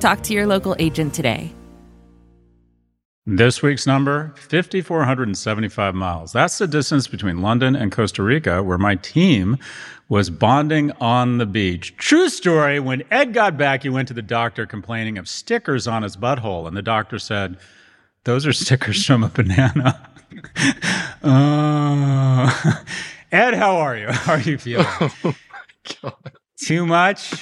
Talk to your local agent today. This week's number 5,475 miles. That's the distance between London and Costa Rica, where my team was bonding on the beach. True story. When Ed got back, he went to the doctor complaining of stickers on his butthole, and the doctor said, Those are stickers from a banana. uh, Ed, how are you? How are you feeling? Oh, Too much?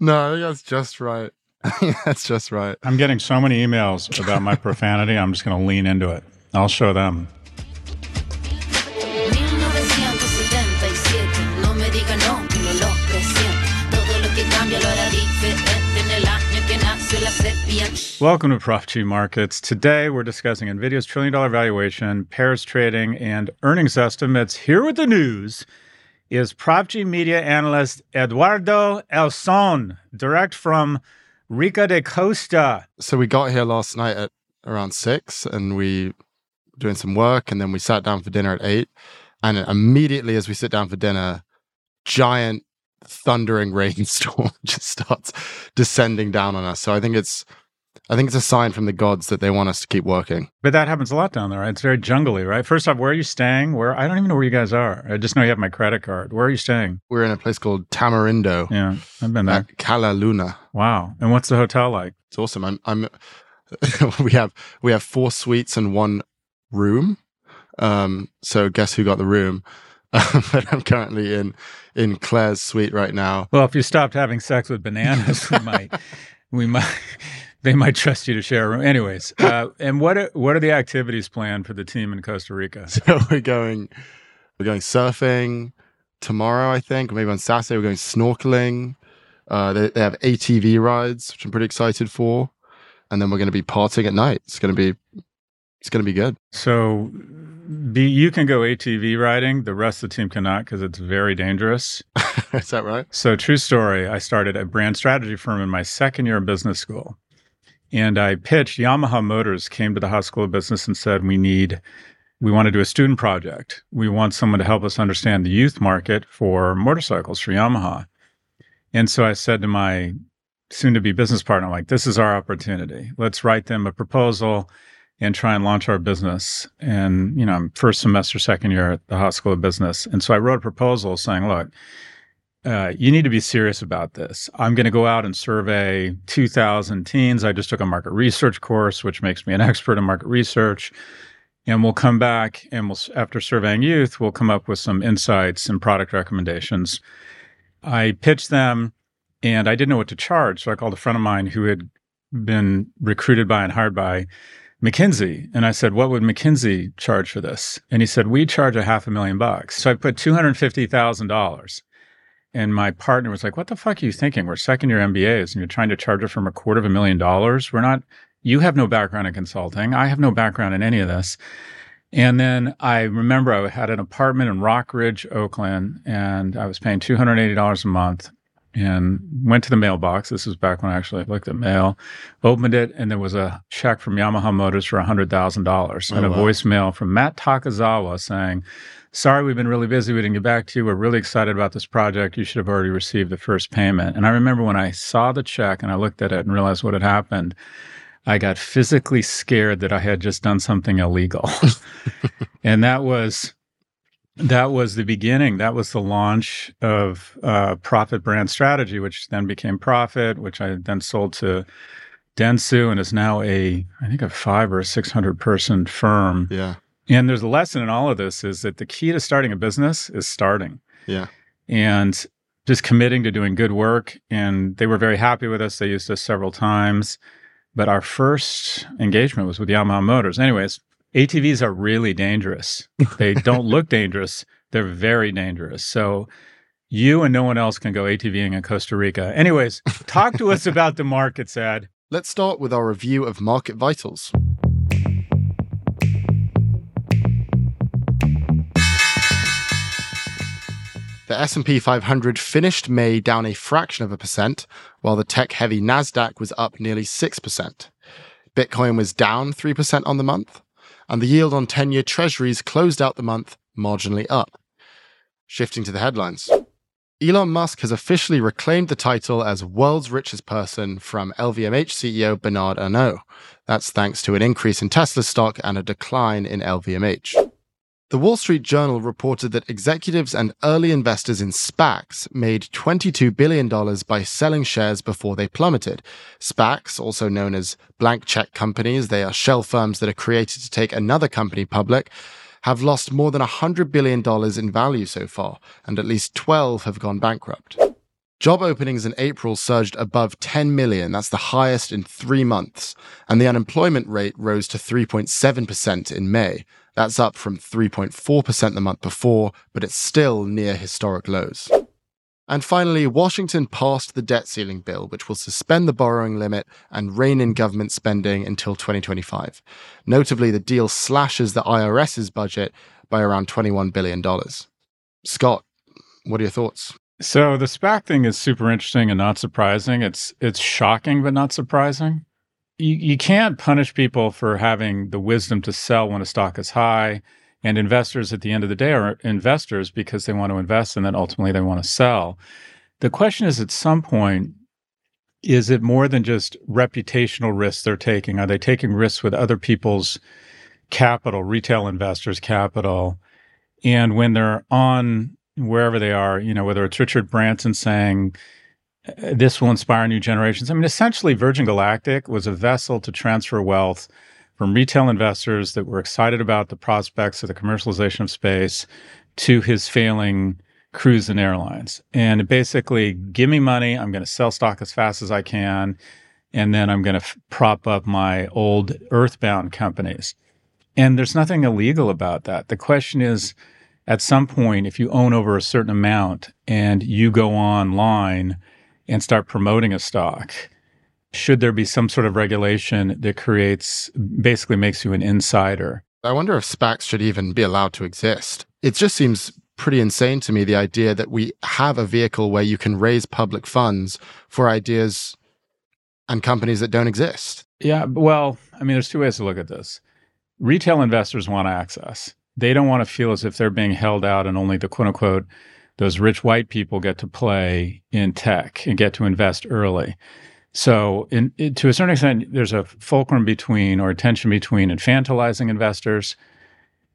No, I think that's just right. that's just right. I'm getting so many emails about my profanity. I'm just going to lean into it. I'll show them. 1977, no me diga no, no lo presiento. Todo lo que cambia lo hará diferente en el año que nació la sepia. Welcome to Prof G Markets. Today we're discussing Nvidia's trillion dollar valuation, pairs trading, and earnings estimates. Here with the news is Prof G media analyst Eduardo Elson, direct from Rica de Costa. So we got here last night at around six and we doing some work and then we sat down for dinner at eight. And immediately as we sit down for dinner, giant thundering rainstorm just starts descending down on us. So I think it's I think it's a sign from the gods that they want us to keep working. But that happens a lot down there, right? It's very jungly, right? First off, where are you staying? Where I don't even know where you guys are. I just know you have my credit card. Where are you staying? We're in a place called Tamarindo Yeah, I've been there. at Cala Luna. Wow. And what's the hotel like? It's awesome. I'm I'm we have we have four suites and one room. Um so guess who got the room? but I'm currently in in Claire's suite right now. Well, if you stopped having sex with bananas, we might, we might, they might trust you to share a room. Anyways, uh, and what are, what are the activities planned for the team in Costa Rica? So we're going we're going surfing tomorrow, I think, or maybe on Saturday we're going snorkeling. Uh, they, they have ATV rides, which I'm pretty excited for, and then we're going to be partying at night. It's going to be it's going to be good. So, be, you can go ATV riding. The rest of the team cannot because it's very dangerous. Is that right? So, true story. I started a brand strategy firm in my second year of business school, and I pitched. Yamaha Motors came to the Haas School of Business and said, "We need." We want to do a student project. We want someone to help us understand the youth market for motorcycles for Yamaha. And so I said to my soon to be business partner, like, this is our opportunity. Let's write them a proposal and try and launch our business. And, you know, I'm first semester, second year at the Haas School of Business. And so I wrote a proposal saying, look, uh, you need to be serious about this. I'm going to go out and survey 2,000 teens. I just took a market research course, which makes me an expert in market research. And we'll come back and we'll, after surveying youth, we'll come up with some insights and product recommendations. I pitched them and I didn't know what to charge. So I called a friend of mine who had been recruited by and hired by McKinsey. And I said, What would McKinsey charge for this? And he said, We charge a half a million bucks. So I put $250,000. And my partner was like, What the fuck are you thinking? We're second year MBAs and you're trying to charge it from a quarter of a million dollars. We're not, you have no background in consulting. I have no background in any of this. And then I remember I had an apartment in Rockridge, Oakland, and I was paying $280 a month and went to the mailbox. This was back when I actually looked at mail, opened it, and there was a check from Yamaha Motors for $100,000 and a wow. voicemail from Matt Takazawa saying, Sorry, we've been really busy. We didn't get back to you. We're really excited about this project. You should have already received the first payment. And I remember when I saw the check and I looked at it and realized what had happened, I got physically scared that I had just done something illegal. and that was that was the beginning. That was the launch of uh, Prophet Brand Strategy, which then became Prophet, which I then sold to Dentsu and is now a, I think, a five or a 600 person firm. Yeah. And there's a lesson in all of this is that the key to starting a business is starting Yeah. and just committing to doing good work. And they were very happy with us. They used us several times. But our first engagement was with Yamaha Motors. Anyways, ATVs are really dangerous. They don't look dangerous, they're very dangerous. So you and no one else can go ATVing in Costa Rica. Anyways, talk to us about the markets, Ed. Let's start with our review of market vitals. The S&P 500 finished May down a fraction of a percent, while the tech-heavy Nasdaq was up nearly 6%. Bitcoin was down 3% on the month, and the yield on 10-year treasuries closed out the month marginally up. Shifting to the headlines. Elon Musk has officially reclaimed the title as world's richest person from LVMH CEO Bernard Arnault. That's thanks to an increase in Tesla stock and a decline in LVMH. The Wall Street Journal reported that executives and early investors in SPACs made $22 billion by selling shares before they plummeted. SPACs, also known as blank check companies, they are shell firms that are created to take another company public, have lost more than $100 billion in value so far, and at least 12 have gone bankrupt. Job openings in April surged above 10 million. That's the highest in three months. And the unemployment rate rose to 3.7% in May. That's up from 3.4% the month before, but it's still near historic lows. And finally, Washington passed the debt ceiling bill, which will suspend the borrowing limit and rein in government spending until 2025. Notably, the deal slashes the IRS's budget by around $21 billion. Scott, what are your thoughts? So the SPAC thing is super interesting and not surprising. It's it's shocking but not surprising. You you can't punish people for having the wisdom to sell when a stock is high. And investors at the end of the day are investors because they want to invest and then ultimately they want to sell. The question is at some point, is it more than just reputational risks they're taking? Are they taking risks with other people's capital, retail investors' capital? And when they're on wherever they are, you know, whether it's Richard Branson saying, uh, this will inspire new generations. I mean, essentially, Virgin Galactic was a vessel to transfer wealth from retail investors that were excited about the prospects of the commercialization of space to his failing cruise and airlines. And basically, give me money. I'm going to sell stock as fast as I can. And then I'm going to f- prop up my old earthbound companies. And there's nothing illegal about that. The question is, at some point, if you own over a certain amount and you go online and start promoting a stock, should there be some sort of regulation that creates basically makes you an insider? I wonder if SPACs should even be allowed to exist. It just seems pretty insane to me the idea that we have a vehicle where you can raise public funds for ideas and companies that don't exist. Yeah, well, I mean, there's two ways to look at this. Retail investors want access. They don't want to feel as if they're being held out and only the quote unquote those rich white people get to play in tech and get to invest early. So, in, in, to a certain extent, there's a fulcrum between or tension between infantilizing investors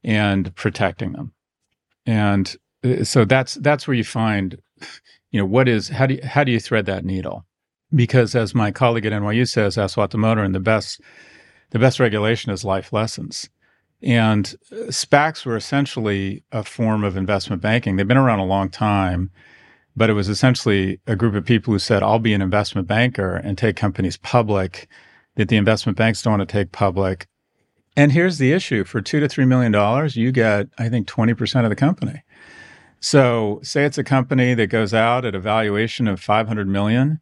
and protecting them. And uh, so that's that's where you find, you know, what is how do you, how do you thread that needle? Because as my colleague at NYU says, Aswath Damodaran, the best the best regulation is life lessons. And uh, SPACs were essentially a form of investment banking. They've been around a long time but it was essentially a group of people who said, I'll be an investment banker and take companies public that the investment banks don't want to take public. And here's the issue for two to three million dollars, you get, I think, 20% of the company. So say it's a company that goes out at a valuation of 500 million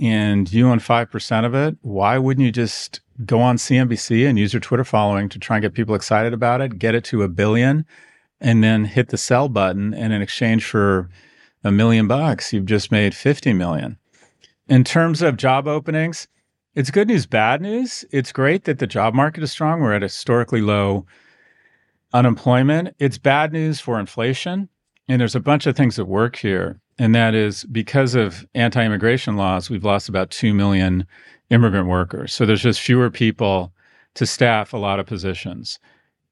and you own 5% of it. Why wouldn't you just go on CNBC and use your Twitter following to try and get people excited about it, get it to a billion, and then hit the sell button? And in exchange for a million bucks, you've just made 50 million. In terms of job openings, it's good news, bad news. It's great that the job market is strong. We're at historically low unemployment. It's bad news for inflation. And there's a bunch of things that work here. And that is because of anti immigration laws, we've lost about 2 million immigrant workers. So there's just fewer people to staff a lot of positions.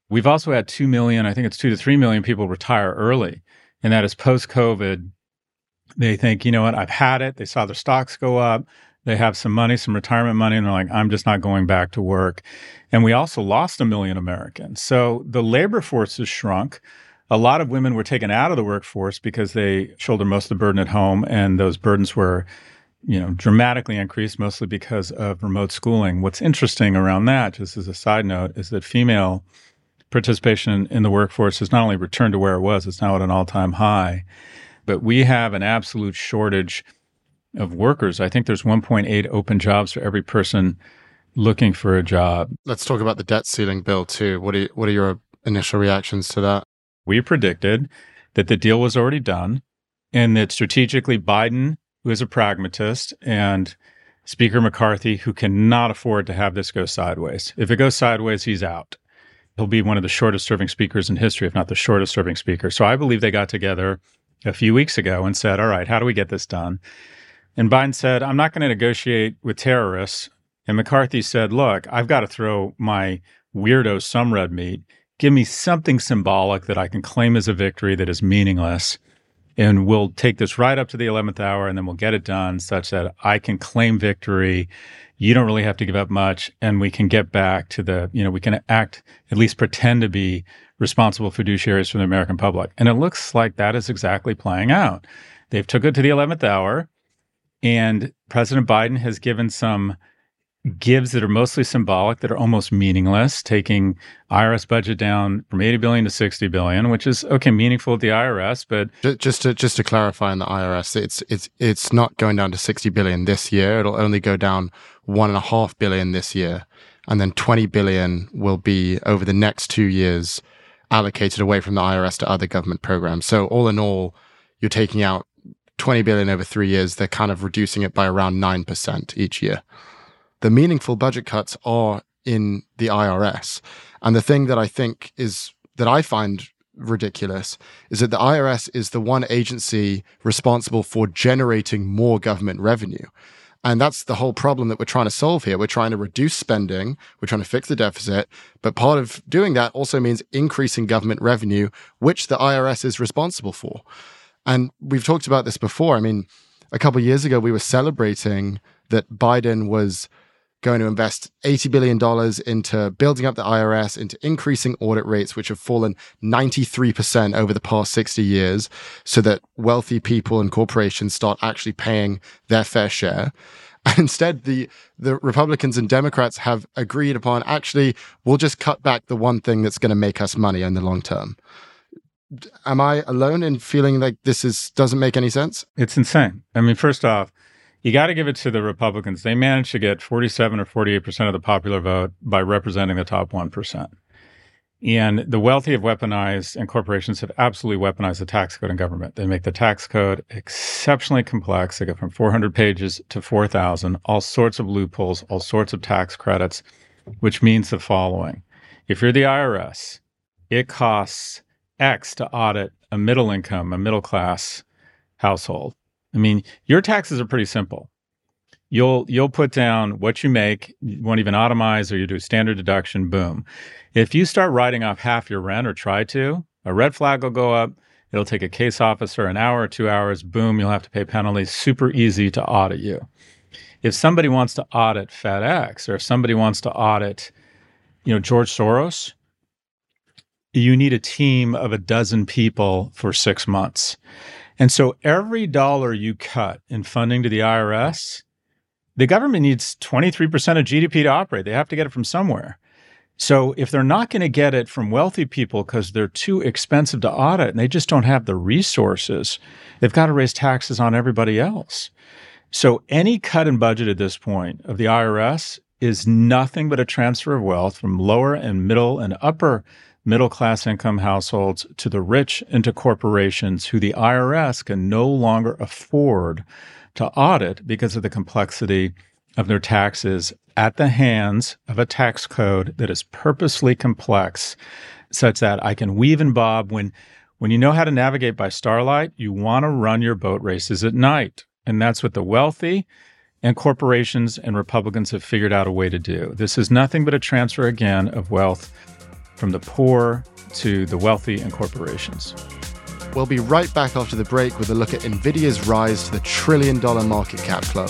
We've also had 2 million, I think it's 2 to 3 million people retire early. And that is post COVID. They think, you know what, I've had it. They saw their stocks go up. They have some money, some retirement money, and they're like, I'm just not going back to work. And we also lost a million Americans. So the labor force has shrunk. A lot of women were taken out of the workforce because they shoulder most of the burden at home, and those burdens were you know, dramatically increased, mostly because of remote schooling. What's interesting around that, just as a side note, is that female participation in the workforce has not only returned to where it was, it's now at an all time high. But we have an absolute shortage of workers. I think there's 1.8 open jobs for every person looking for a job. Let's talk about the debt ceiling bill too. What are what are your initial reactions to that? We predicted that the deal was already done and that strategically Biden, who is a pragmatist, and Speaker McCarthy, who cannot afford to have this go sideways. If it goes sideways, he's out. He'll be one of the shortest serving speakers in history, if not the shortest serving speaker. So I believe they got together a few weeks ago and said, All right, how do we get this done? And Biden said, I'm not going to negotiate with terrorists. And McCarthy said, Look, I've got to throw my weirdo some red meat. Give me something symbolic that I can claim as a victory that is meaningless. And we'll take this right up to the 11th hour and then we'll get it done such that I can claim victory. You don't really have to give up much. And we can get back to the, you know, we can act, at least pretend to be responsible fiduciaries for the American public. And it looks like that is exactly playing out. They've took it to the 11th hour. And President Biden has given some gives that are mostly symbolic that are almost meaningless taking irs budget down from 80 billion to 60 billion which is okay meaningful at the irs but just to just to clarify on the irs it's it's it's not going down to 60 billion this year. It'll only go down one and a half billion this year and then 20 billion will be over the next two years allocated away from the irs to other government programs. So all in all you're taking out 20 billion over three years, they're kind of reducing it by around 9% each year. The meaningful budget cuts are in the IRS. And the thing that I think is that I find ridiculous is that the IRS is the one agency responsible for generating more government revenue. And that's the whole problem that we're trying to solve here. We're trying to reduce spending, we're trying to fix the deficit, but part of doing that also means increasing government revenue, which the IRS is responsible for. And we've talked about this before. I mean, a couple years ago, we were celebrating that Biden was going to invest $80 billion into building up the IRS, into increasing audit rates, which have fallen 93% over the past 60 years, so that wealthy people and corporations start actually paying their fair share. And instead, the, the Republicans and Democrats have agreed upon actually, we'll just cut back the one thing that's going to make us money in the long term am I alone in feeling like this is doesn't make any sense? It's insane. I mean, first off, you got to give it to the Republicans. They managed to get 47 or 48% of the popular vote by representing the top 1%. And the wealthy have weaponized, and corporations have absolutely weaponized the tax code and government. They make the tax code exceptionally complex. They go from 400 pages to 4,000, all sorts of loopholes, all sorts of tax credits, which means the following. If you're the IRS, it costs X to audit a middle income, a middle class household. I mean, your taxes are pretty simple. You'll you'll put down what you make, you won't even itemize or you do standard deduction, boom. If you start writing off half your rent or try to, a red flag will go up. It'll take a case officer an hour or two hours, boom, you'll have to pay penalties. Super easy to audit you. If somebody wants to audit FedEx or if somebody wants to audit, you know, George Soros, you need a team of a dozen people for six months. And so every dollar you cut in funding to the IRS, the government needs 23% of GDP to operate. They have to get it from somewhere. So if they're not going to get it from wealthy people because they're too expensive to audit and they just don't have the resources, they've got to raise taxes on everybody else. So any cut in budget at this point of the IRS is nothing but a transfer of wealth from lower and middle and upper middle class income households to the rich and to corporations who the IRS can no longer afford to audit because of the complexity of their taxes at the hands of a tax code that is purposely complex such that I can weave and bob when when you know how to navigate by starlight you want to run your boat races at night. And that's what the wealthy and corporations and republicans have figured out a way to do. This is nothing but a transfer again of wealth from the poor to the wealthy and corporations. We'll be right back after the break with a look at Nvidia's rise to the trillion dollar market cap club.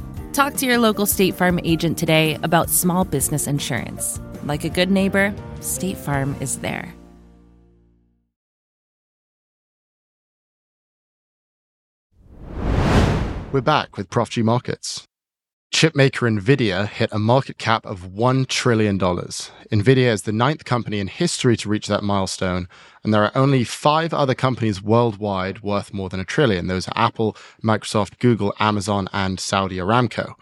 Talk to your local State Farm agent today about small business insurance. Like a good neighbor, State Farm is there. We're back with Prof G Markets. Chipmaker Nvidia hit a market cap of $1 trillion. Nvidia is the ninth company in history to reach that milestone, and there are only five other companies worldwide worth more than a trillion. Those are Apple, Microsoft, Google, Amazon, and Saudi Aramco.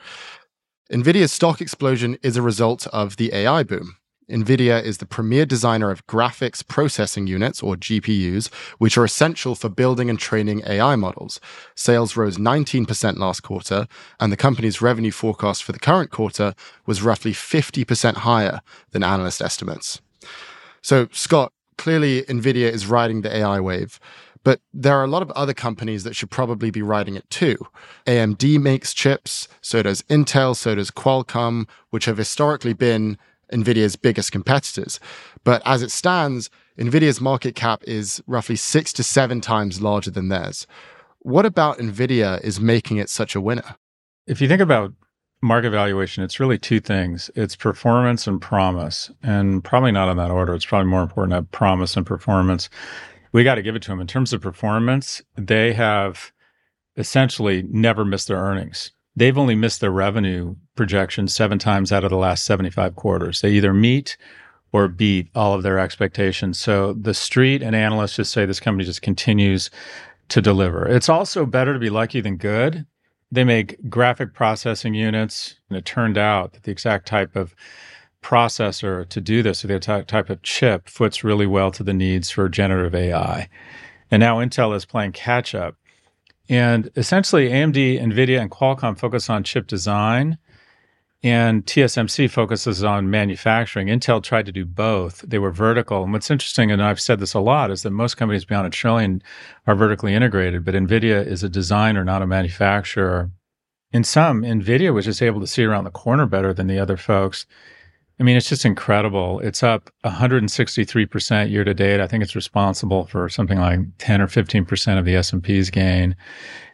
Nvidia's stock explosion is a result of the AI boom. NVIDIA is the premier designer of graphics processing units, or GPUs, which are essential for building and training AI models. Sales rose 19% last quarter, and the company's revenue forecast for the current quarter was roughly 50% higher than analyst estimates. So, Scott, clearly NVIDIA is riding the AI wave. But there are a lot of other companies that should probably be riding it too. AMD makes chips, so does Intel, so does Qualcomm, which have historically been NVIDIA's biggest competitors. But as it stands, NVIDIA's market cap is roughly six to seven times larger than theirs. What about NVIDIA is making it such a winner? If you think about market valuation, it's really two things it's performance and promise. And probably not in that order. It's probably more important to have promise and performance. We got to give it to them. In terms of performance, they have essentially never missed their earnings they've only missed their revenue projections seven times out of the last 75 quarters. They either meet or beat all of their expectations. So the street and analysts just say this company just continues to deliver. It's also better to be lucky than good. They make graphic processing units, and it turned out that the exact type of processor to do this, or the type of chip, fits really well to the needs for generative AI. And now Intel is playing catch up and essentially, AMD, NVIDIA, and Qualcomm focus on chip design, and TSMC focuses on manufacturing. Intel tried to do both. They were vertical. And what's interesting, and I've said this a lot, is that most companies beyond a trillion are vertically integrated, but NVIDIA is a designer, not a manufacturer. In some, NVIDIA was just able to see around the corner better than the other folks. I mean, it's just incredible. It's up 163% year to date. I think it's responsible for something like 10 or 15% of the S&P's gain.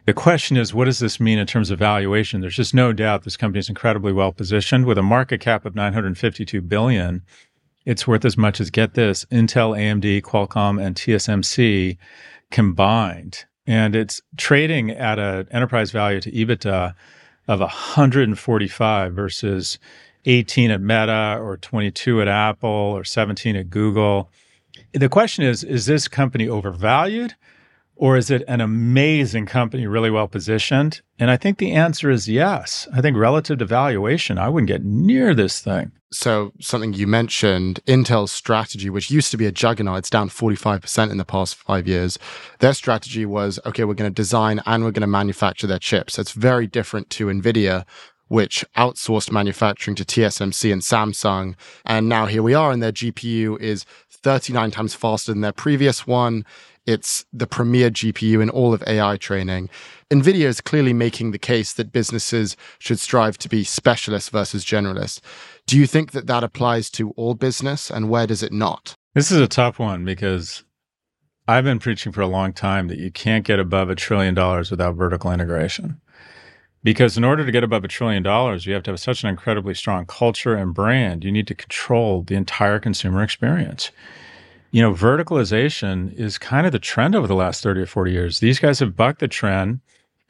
The question is, what does this mean in terms of valuation? There's just no doubt this company is incredibly well positioned with a market cap of 952 billion. It's worth as much as get this Intel, AMD, Qualcomm, and TSMC combined. And it's trading at an enterprise value to EBITDA of 145 versus 18 at Meta or 22 at Apple or 17 at Google. The question is is this company overvalued or is it an amazing company, really well positioned? And I think the answer is yes. I think relative to valuation, I wouldn't get near this thing. So, something you mentioned, Intel's strategy, which used to be a juggernaut, it's down 45% in the past five years. Their strategy was okay, we're going to design and we're going to manufacture their chips. It's very different to NVIDIA, which outsourced manufacturing to TSMC and Samsung. And now here we are, and their GPU is 39 times faster than their previous one. It's the premier GPU in all of AI training. NVIDIA is clearly making the case that businesses should strive to be specialists versus generalists. Do you think that that applies to all business, and where does it not? This is a tough one because I've been preaching for a long time that you can't get above a trillion dollars without vertical integration. Because in order to get above a trillion dollars, you have to have such an incredibly strong culture and brand. You need to control the entire consumer experience. You know, verticalization is kind of the trend over the last 30 or 40 years. These guys have bucked the trend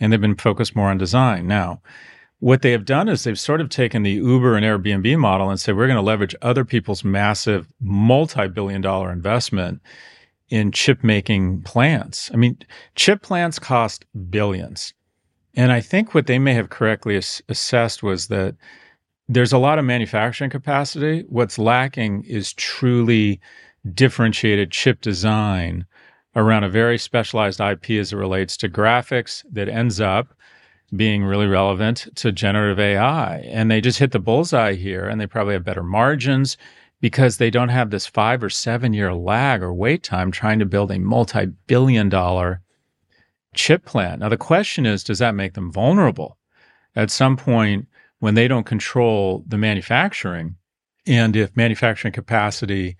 and they've been focused more on design. Now, what they have done is they've sort of taken the Uber and Airbnb model and said, we're going to leverage other people's massive multi billion dollar investment in chip making plants. I mean, chip plants cost billions. And I think what they may have correctly ass- assessed was that there's a lot of manufacturing capacity. What's lacking is truly differentiated chip design around a very specialized IP as it relates to graphics that ends up being really relevant to generative AI. And they just hit the bullseye here, and they probably have better margins because they don't have this five or seven year lag or wait time trying to build a multi billion dollar chip plant. Now, the question is does that make them vulnerable at some point when they don't control the manufacturing? And if manufacturing capacity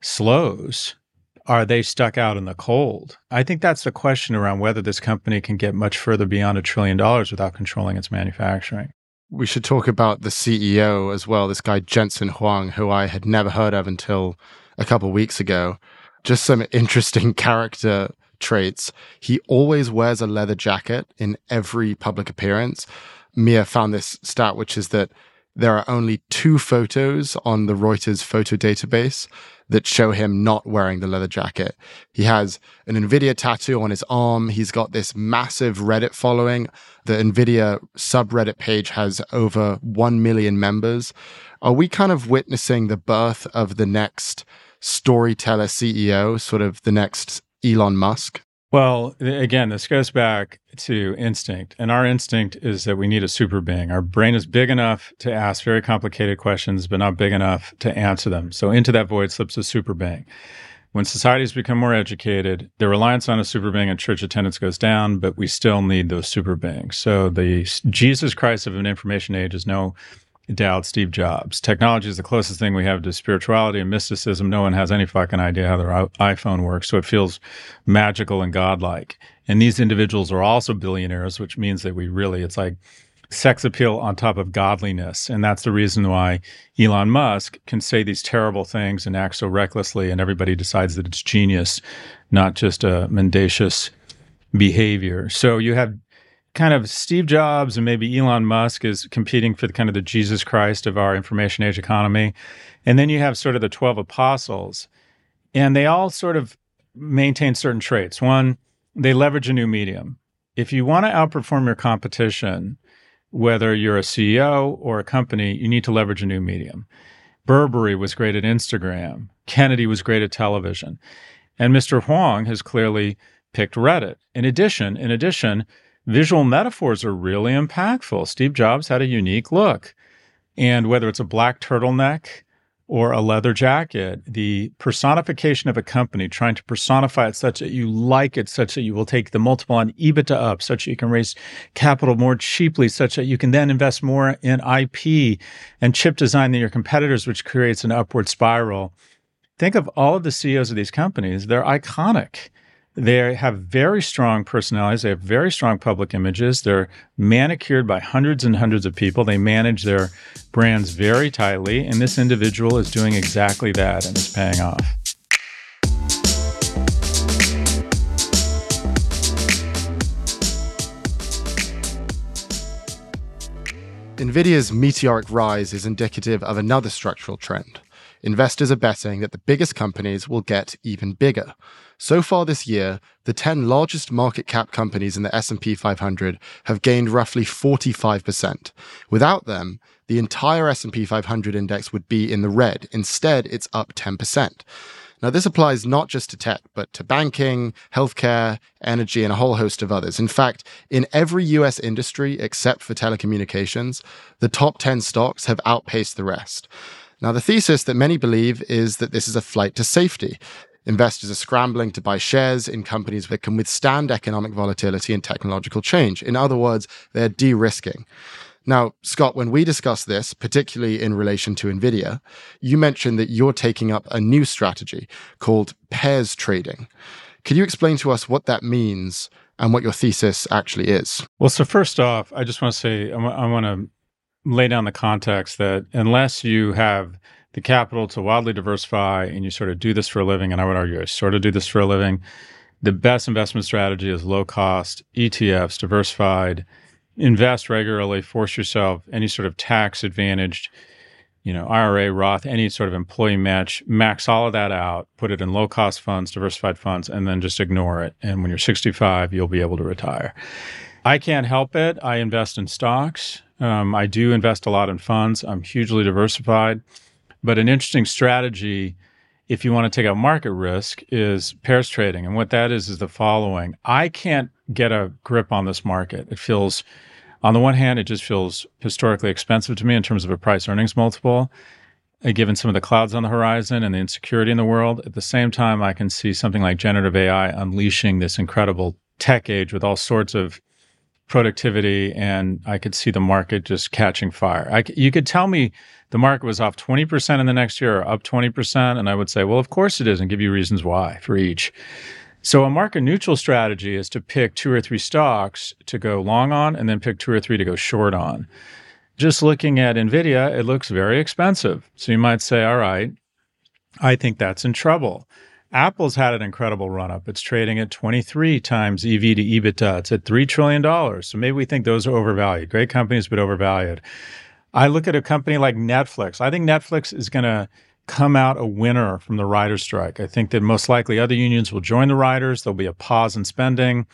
slows, are they stuck out in the cold? I think that's the question around whether this company can get much further beyond a trillion dollars without controlling its manufacturing. We should talk about the CEO as well, this guy Jensen Huang, who I had never heard of until a couple weeks ago. Just some interesting character traits. He always wears a leather jacket in every public appearance. Mia found this stat, which is that there are only two photos on the Reuters photo database that show him not wearing the leather jacket. He has an NVIDIA tattoo on his arm. He's got this massive Reddit following. The NVIDIA subreddit page has over 1 million members. Are we kind of witnessing the birth of the next storyteller CEO, sort of the next Elon Musk? Well, again, this goes back to instinct. And our instinct is that we need a super being. Our brain is big enough to ask very complicated questions, but not big enough to answer them. So into that void slips a super being. When societies become more educated, the reliance on a super being and church attendance goes down, but we still need those super beings. So the Jesus Christ of an information age is no doubt Steve Jobs. Technology is the closest thing we have to spirituality and mysticism. No one has any fucking idea how their iPhone works, so it feels magical and godlike. And these individuals are also billionaires, which means that we really, it's like sex appeal on top of godliness. And that's the reason why Elon Musk can say these terrible things and act so recklessly, and everybody decides that it's genius, not just a mendacious behavior. So you have kind of Steve Jobs and maybe Elon Musk is competing for the kind of the Jesus Christ of our information age economy. And then you have sort of the 12 apostles, and they all sort of maintain certain traits. One, they leverage a new medium. If you want to outperform your competition, whether you're a CEO or a company, you need to leverage a new medium. Burberry was great at Instagram. Kennedy was great at television. And Mr. Huang has clearly picked Reddit. In addition, in addition, visual metaphors are really impactful. Steve Jobs had a unique look. And whether it's a black turtleneck or a leather jacket, the personification of a company, trying to personify it such that you like it, such that you will take the multiple on EBITDA up, such that you can raise capital more cheaply, such that you can then invest more in IP and chip design than your competitors, which creates an upward spiral. Think of all of the CEOs of these companies, they're iconic. They have very strong personalities. They have very strong public images. They're manicured by hundreds and hundreds of people. They manage their brands very tightly. And this individual is doing exactly that and is paying off. NVIDIA's meteoric rise is indicative of another structural trend. Investors are betting that the biggest companies will get even bigger. So far this year, the 10 largest market cap companies in the S&P 500 have gained roughly 45%. Without them, the entire S&P 500 index would be in the red. Instead, it's up 10%. Now, this applies not just to tech, but to banking, healthcare, energy, and a whole host of others. In fact, in every US industry except for telecommunications, the top 10 stocks have outpaced the rest. Now, the thesis that many believe is that this is a flight to safety. Investors are scrambling to buy shares in companies that can withstand economic volatility and technological change. In other words, they're de risking. Now, Scott, when we discussed this, particularly in relation to NVIDIA, you mentioned that you're taking up a new strategy called pairs trading. Can you explain to us what that means and what your thesis actually is? Well, so first off, I just want to say, I want to lay down the context that unless you have the capital to wildly diversify and you sort of do this for a living, and I would argue I sort of do this for a living, the best investment strategy is low cost ETFs, diversified invest regularly, force yourself any sort of tax advantaged, you know, IRA, Roth, any sort of employee match, max all of that out, put it in low cost funds, diversified funds, and then just ignore it. And when you're 65, you'll be able to retire. I can't help it. I invest in stocks. Um, I do invest a lot in funds. I'm hugely diversified. But an interesting strategy, if you want to take out market risk, is pairs trading. And what that is, is the following I can't get a grip on this market. It feels on the one hand, it just feels historically expensive to me in terms of a price earnings multiple, uh, given some of the clouds on the horizon and the insecurity in the world. At the same time, I can see something like generative AI unleashing this incredible tech age with all sorts of productivity, and I could see the market just catching fire. I, you could tell me the market was off 20% in the next year or up 20%, and I would say, well, of course it is, and give you reasons why for each. So a market neutral strategy is to pick two or three stocks to go long on and then pick two or three to go short on. Just looking at Nvidia, it looks very expensive. So you might say, all right, I think that's in trouble. Apple's had an incredible run up. It's trading at 23 times EV to EBITDA. It's at $3 trillion. So maybe we think those are overvalued. Great companies, but overvalued. I look at a company like Netflix. I think Netflix is going to come out a winner from the writer's strike. I think that most likely other unions will join the writers. There'll be a pause in spending.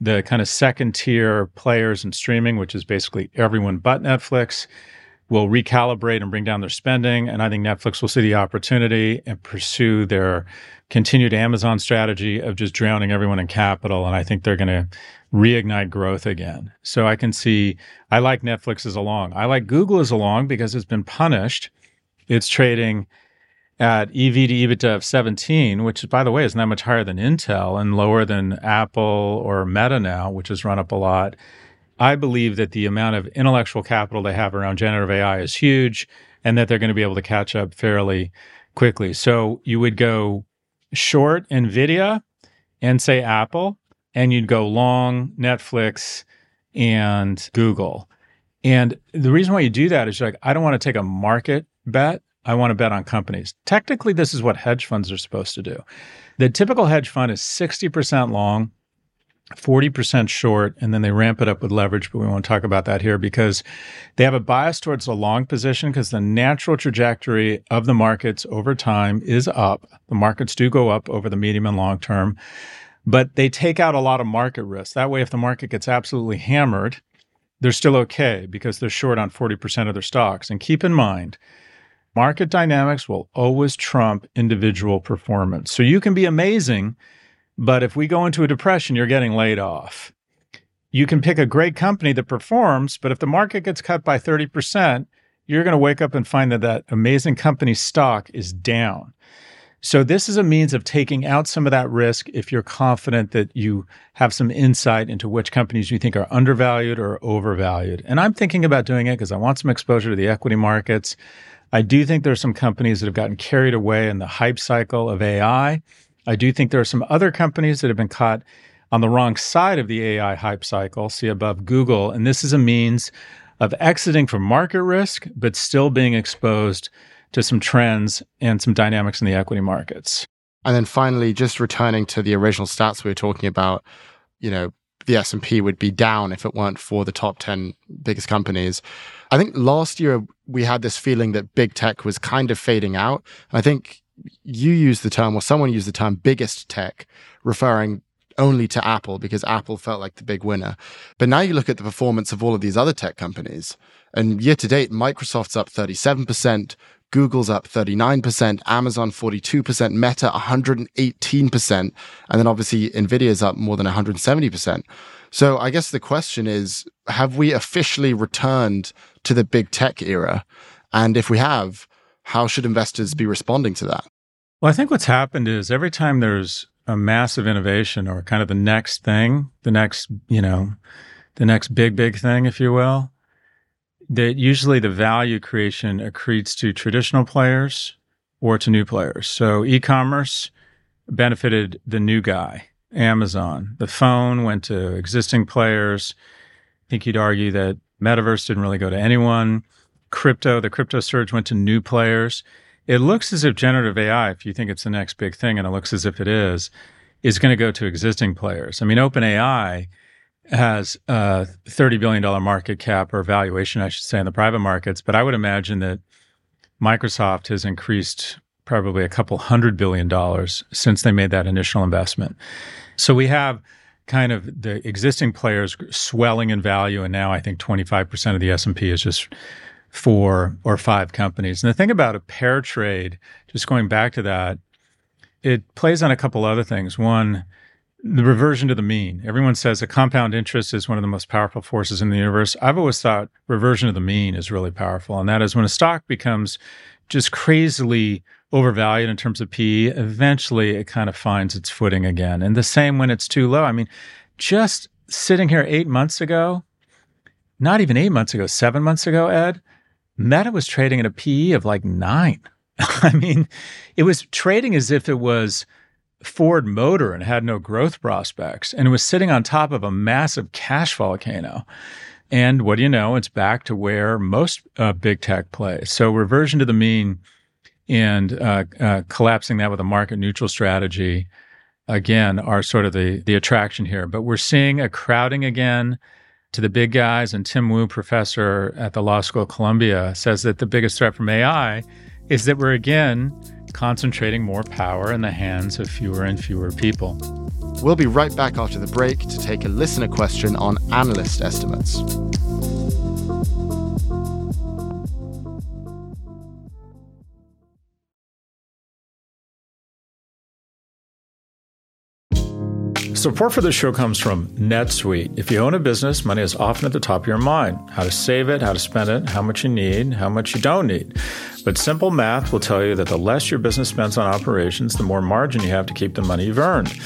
The kind of second tier players in streaming, which is basically everyone but Netflix, will recalibrate and bring down their spending. And I think Netflix will see the opportunity and pursue their continued Amazon strategy of just drowning everyone in capital. And I think they're going to reignite growth again. So I can see, I like Netflix as a long. I like Google as a long because it's been punished it's trading at EV to EBITDA of 17, which, by the way, is not much higher than Intel and lower than Apple or Meta now, which has run up a lot. I believe that the amount of intellectual capital they have around generative AI is huge and that they're going to be able to catch up fairly quickly. So you would go short NVIDIA and say Apple, and you'd go long Netflix and Google. And the reason why you do that is you're like, I don't want to take a market bet, I want to bet on companies. Technically, this is what hedge funds are supposed to do. The typical hedge fund is 60% long, 40% short, and then they ramp it up with leverage. But we won't talk about that here because they have a bias towards the long position because the natural trajectory of the markets over time is up. The markets do go up over the medium and long term, but they take out a lot of market risk. That way, if the market gets absolutely hammered, they're still okay because they're short on 40% of their stocks. And keep in mind, Market dynamics will always trump individual performance. So you can be amazing, but if we go into a depression, you're getting laid off. You can pick a great company that performs, but if the market gets cut by 30%, you're going to wake up and find that that amazing company's stock is down. So, this is a means of taking out some of that risk if you're confident that you have some insight into which companies you think are undervalued or overvalued. And I'm thinking about doing it because I want some exposure to the equity markets. I do think there are some companies that have gotten carried away in the hype cycle of AI. I do think there are some other companies that have been caught on the wrong side of the AI hype cycle, see above Google. And this is a means of exiting from market risk, but still being exposed to some trends and some dynamics in the equity markets. And then finally, just returning to the original stats we were talking about, you know, the S&P would be down if it weren't for the top 10 biggest companies. I think last year we had this feeling that big tech was kind of fading out. I think you used the term, or someone used the term biggest tech, referring only to Apple because Apple felt like the big winner. But now you look at the performance of all of these other tech companies, and year to date, Microsoft's up 37%, Google's up 39%, Amazon 42%, Meta 118%, and then obviously Nvidia's up more than 170%. So I guess the question is have we officially returned to the big tech era? And if we have, how should investors be responding to that? Well, I think what's happened is every time there's a massive innovation or kind of the next thing, the next, you know, the next big, big thing, if you will, that usually the value creation accretes to traditional players or to new players. So e commerce benefited the new guy, Amazon. The phone went to existing players. I think you'd argue that metaverse didn't really go to anyone. Crypto, the crypto surge went to new players. It looks as if generative AI, if you think it's the next big thing, and it looks as if it is, is going to go to existing players. I mean, OpenAI has a $30 billion market cap or valuation, I should say, in the private markets. But I would imagine that Microsoft has increased probably a couple hundred billion dollars since they made that initial investment. So we have kind of the existing players swelling in value, and now I think 25% of the S&P is just four or five companies. And the thing about a pair trade, just going back to that, it plays on a couple other things. One, the reversion to the mean. Everyone says a compound interest is one of the most powerful forces in the universe. I've always thought reversion to the mean is really powerful. And that is when a stock becomes just crazily overvalued in terms of PE, eventually it kind of finds its footing again. And the same when it's too low. I mean, just sitting here eight months ago, not even eight months ago, seven months ago, Ed, Meta was trading at a PE of like nine. I mean, it was trading as if it was Ford Motor and had no growth prospects, and it was sitting on top of a massive cash volcano. And what do you know? It's back to where most uh, big tech plays. So reversion to the mean and uh, uh, collapsing that with a market neutral strategy again are sort of the the attraction here. But we're seeing a crowding again to the big guys. And Tim Wu, professor at the Law School of Columbia, says that the biggest threat from AI is that we're again concentrating more power in the hands of fewer and fewer people. We'll be right back after the break to take a listener question on analyst estimates. Support for this show comes from NetSuite. If you own a business, money is often at the top of your mind. How to save it, how to spend it, how much you need, how much you don't need. But simple math will tell you that the less your business spends on operations, the more margin you have to keep the money you've earned.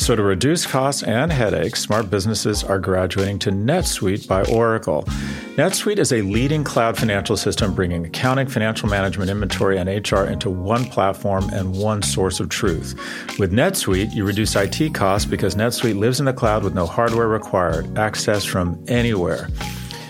So, to reduce costs and headaches, smart businesses are graduating to NetSuite by Oracle. NetSuite is a leading cloud financial system bringing accounting, financial management, inventory, and HR into one platform and one source of truth. With NetSuite, you reduce IT costs because NetSuite lives in the cloud with no hardware required, access from anywhere.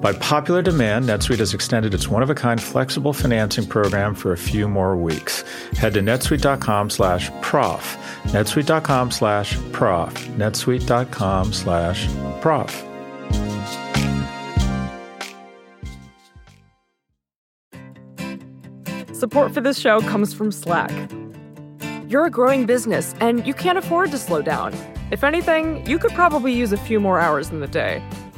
By popular demand, NetSuite has extended its one-of-a-kind flexible financing program for a few more weeks. Head to netsuite.com slash prof. netsuite.com slash prof. netsuite.com slash prof. Support for this show comes from Slack. You're a growing business and you can't afford to slow down. If anything, you could probably use a few more hours in the day.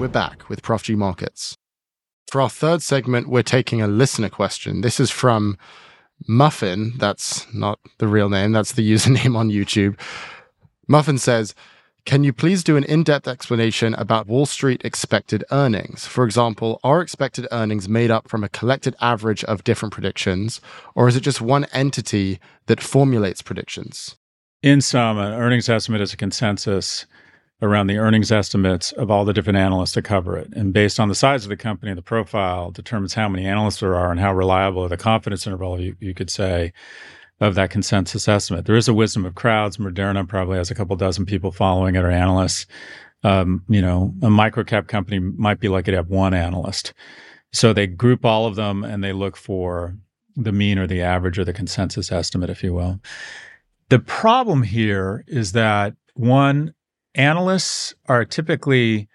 We're back with Prof G Markets. For our third segment, we're taking a listener question. This is from Muffin. That's not the real name, that's the username on YouTube. Muffin says, Can you please do an in depth explanation about Wall Street expected earnings? For example, are expected earnings made up from a collected average of different predictions, or is it just one entity that formulates predictions? In sum, an earnings estimate is a consensus around the earnings estimates of all the different analysts that cover it. And based on the size of the company, the profile determines how many analysts there are and how reliable the confidence interval, you, you could say, of that consensus estimate. There is a wisdom of crowds. Moderna probably has a couple dozen people following it or analysts. Um, you know, a microcap company might be lucky to have one analyst. So they group all of them and they look for the mean or the average or the consensus estimate, if you will. The problem here is that one, analysts are typically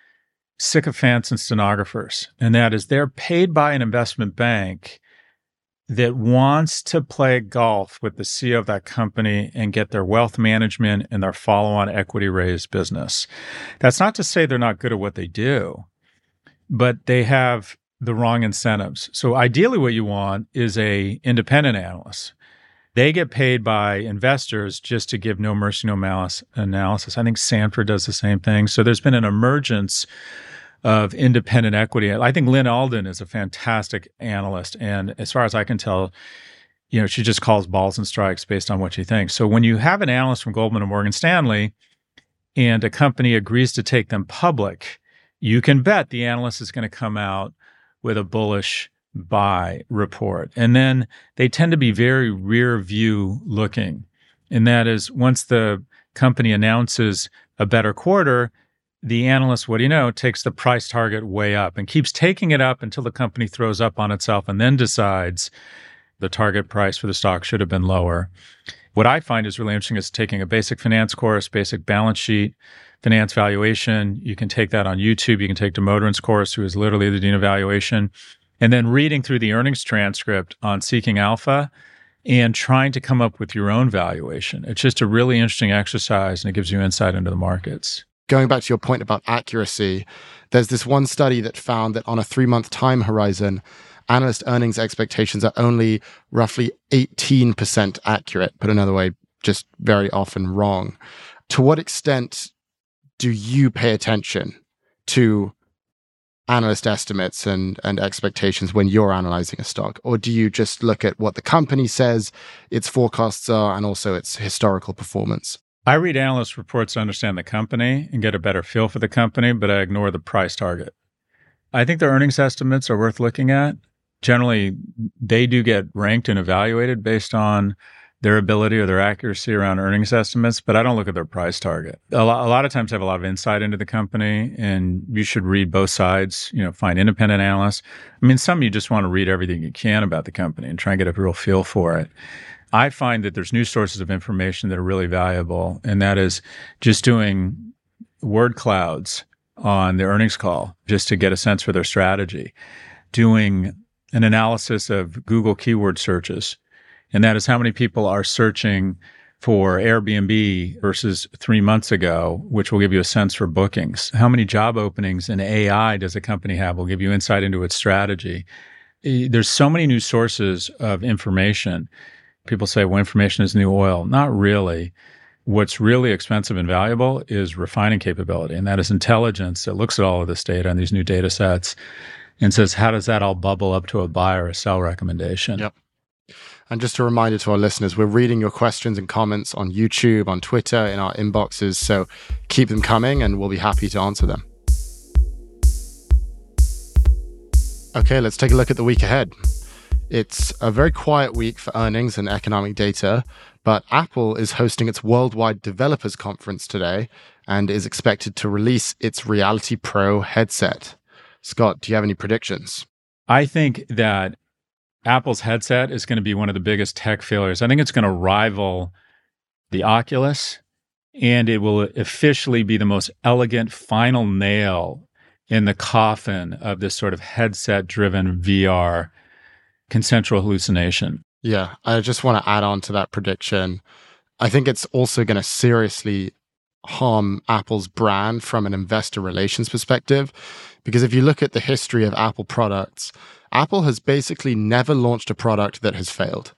sycophants and stenographers, and that is they're paid by an investment bank that wants to play golf with the CEO of that company and get their wealth management and their follow on equity raise business. That's not to say they're not good at what they do, but they have the wrong incentives. So ideally what you want is a independent analyst. They get paid by investors just to give no mercy no malice analysis. I think Sanford does the same thing. So there's been an emergence of independent equity. I think Lyn Alden is a fantastic analyst. And as far as I can tell, you know, she just calls balls and strikes based on what she thinks. So when you have an analyst from Goldman and Morgan Stanley and a company agrees to take them public, you can bet the analyst is going to come out with a bullish buy report. And then they tend to be very rear view looking. And that is once the company announces a better quarter, the analyst, what do you know, takes the price target way up and keeps taking it up until the company throws up on itself and then decides the target price for the stock should have been lower. What I find is really interesting is taking a basic finance course, basic balance sheet, finance valuation. You can take that on YouTube. You can take Damodaran's course, who is literally the dean of valuation, and then reading through the earnings transcript on Seeking Alpha and trying to come up with your own valuation. It's just a really interesting exercise and it gives you insight into the markets going back to your point about accuracy, there's this one study that found that on a three month time horizon, analyst earnings expectations are only roughly 18% accurate, put another way, just very often wrong. To what extent do you pay attention to analyst estimates and, and expectations when you're analyzing a stock? Or do you just look at what the company says its forecasts are and also its historical performance? I read analyst reports to understand the company and get a better feel for the company, but I ignore the price target. I think the earnings estimates are worth looking at. Generally, they do get ranked and evaluated based on their ability or their accuracy around earnings estimates, but I don't look at their price target. A lot, a lot of times I have a lot of insight into the company and you should read both sides, you know, find independent analysts. I mean, some you just want to read everything you can about the company and try and get a real feel for it. I find that there's new sources of information that are really valuable, and that is just doing word clouds on the earnings call just to get a sense for their strategy, doing an analysis of Google keyword searches, and that is how many people are searching for Airbnb versus three months ago, which will give you a sense for bookings. How many job openings in AI does a company have? Will give you insight into its strategy. There's so many new sources of information people say, well, information is new oil. Not really. What's really expensive and valuable is refining capability, and that is intelligence that looks at all of this data and these new data sets and says, how does that all bubble up to a buy or a sell recommendation? Yep. And just a reminder to our listeners, we're reading your questions and comments on YouTube, on Twitter, in our inboxes. So keep them coming and we'll be happy to answer them. Okay, let's take a look at the week ahead. It's a very quiet week for earnings and economic data, but Apple is hosting its Worldwide Developers Conference today and is expected to release its Reality Pro headset. Scott, do you have any predictions? I think that Apple's headset is going to be one of the biggest tech failures. I think it's going to rival the Oculus and it will officially be the most elegant final nail in the coffin of this sort of headset driven VR consensual hallucination. Yeah, I just want to add on to that prediction. I think it's also going to seriously harm Apple's brand from an investor relations perspective. Because if you look at the history of Apple products, Apple has basically never launched a product that has failed.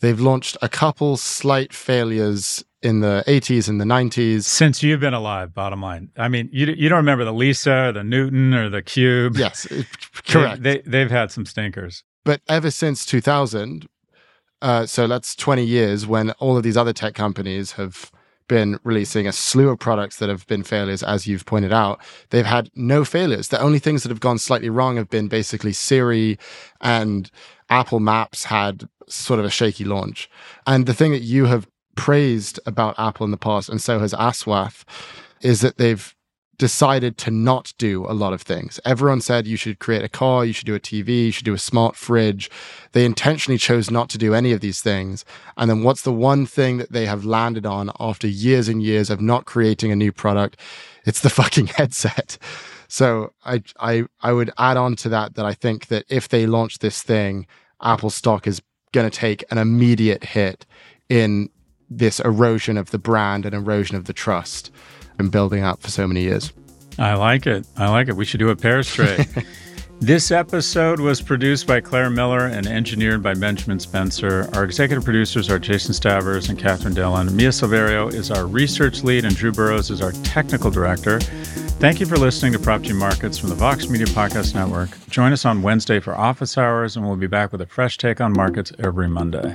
They've launched a couple slight failures in the 80s and the 90s. Since you've been alive, bottom line. I mean, you, you don't remember the Lisa or the Newton or the Cube. Yes, correct. They, they, they've had some stinkers. But ever since 2000, uh, so that's 20 years when all of these other tech companies have been releasing a slew of products that have been failures, as you've pointed out. They've had no failures. The only things that have gone slightly wrong have been basically Siri and Apple Maps had sort of a shaky launch. And the thing that you have praised about Apple in the past, and so has Aswath, is that they've decided to not do a lot of things. Everyone said you should create a car, you should do a TV, you should do a smart fridge. They intentionally chose not to do any of these things. And then what's the one thing that they have landed on after years and years of not creating a new product? It's the fucking headset. So I I I would add on to that that I think that if they launch this thing, Apple stock is going to take an immediate hit in this erosion of the brand and erosion of the trust been building up for so many years. I like it. I like it. We should do a Pairs Trade. this episode was produced by Claire Miller and engineered by Benjamin Spencer. Our executive producers are Jason Stavers and Catherine Dillon. Mia Silverio is our research lead, and Drew Burrows is our technical director. Thank you for listening to Prof G Markets from the Vox Media Podcast Network. Join us on Wednesday for office hours, and we'll be back with a fresh take on markets every Monday.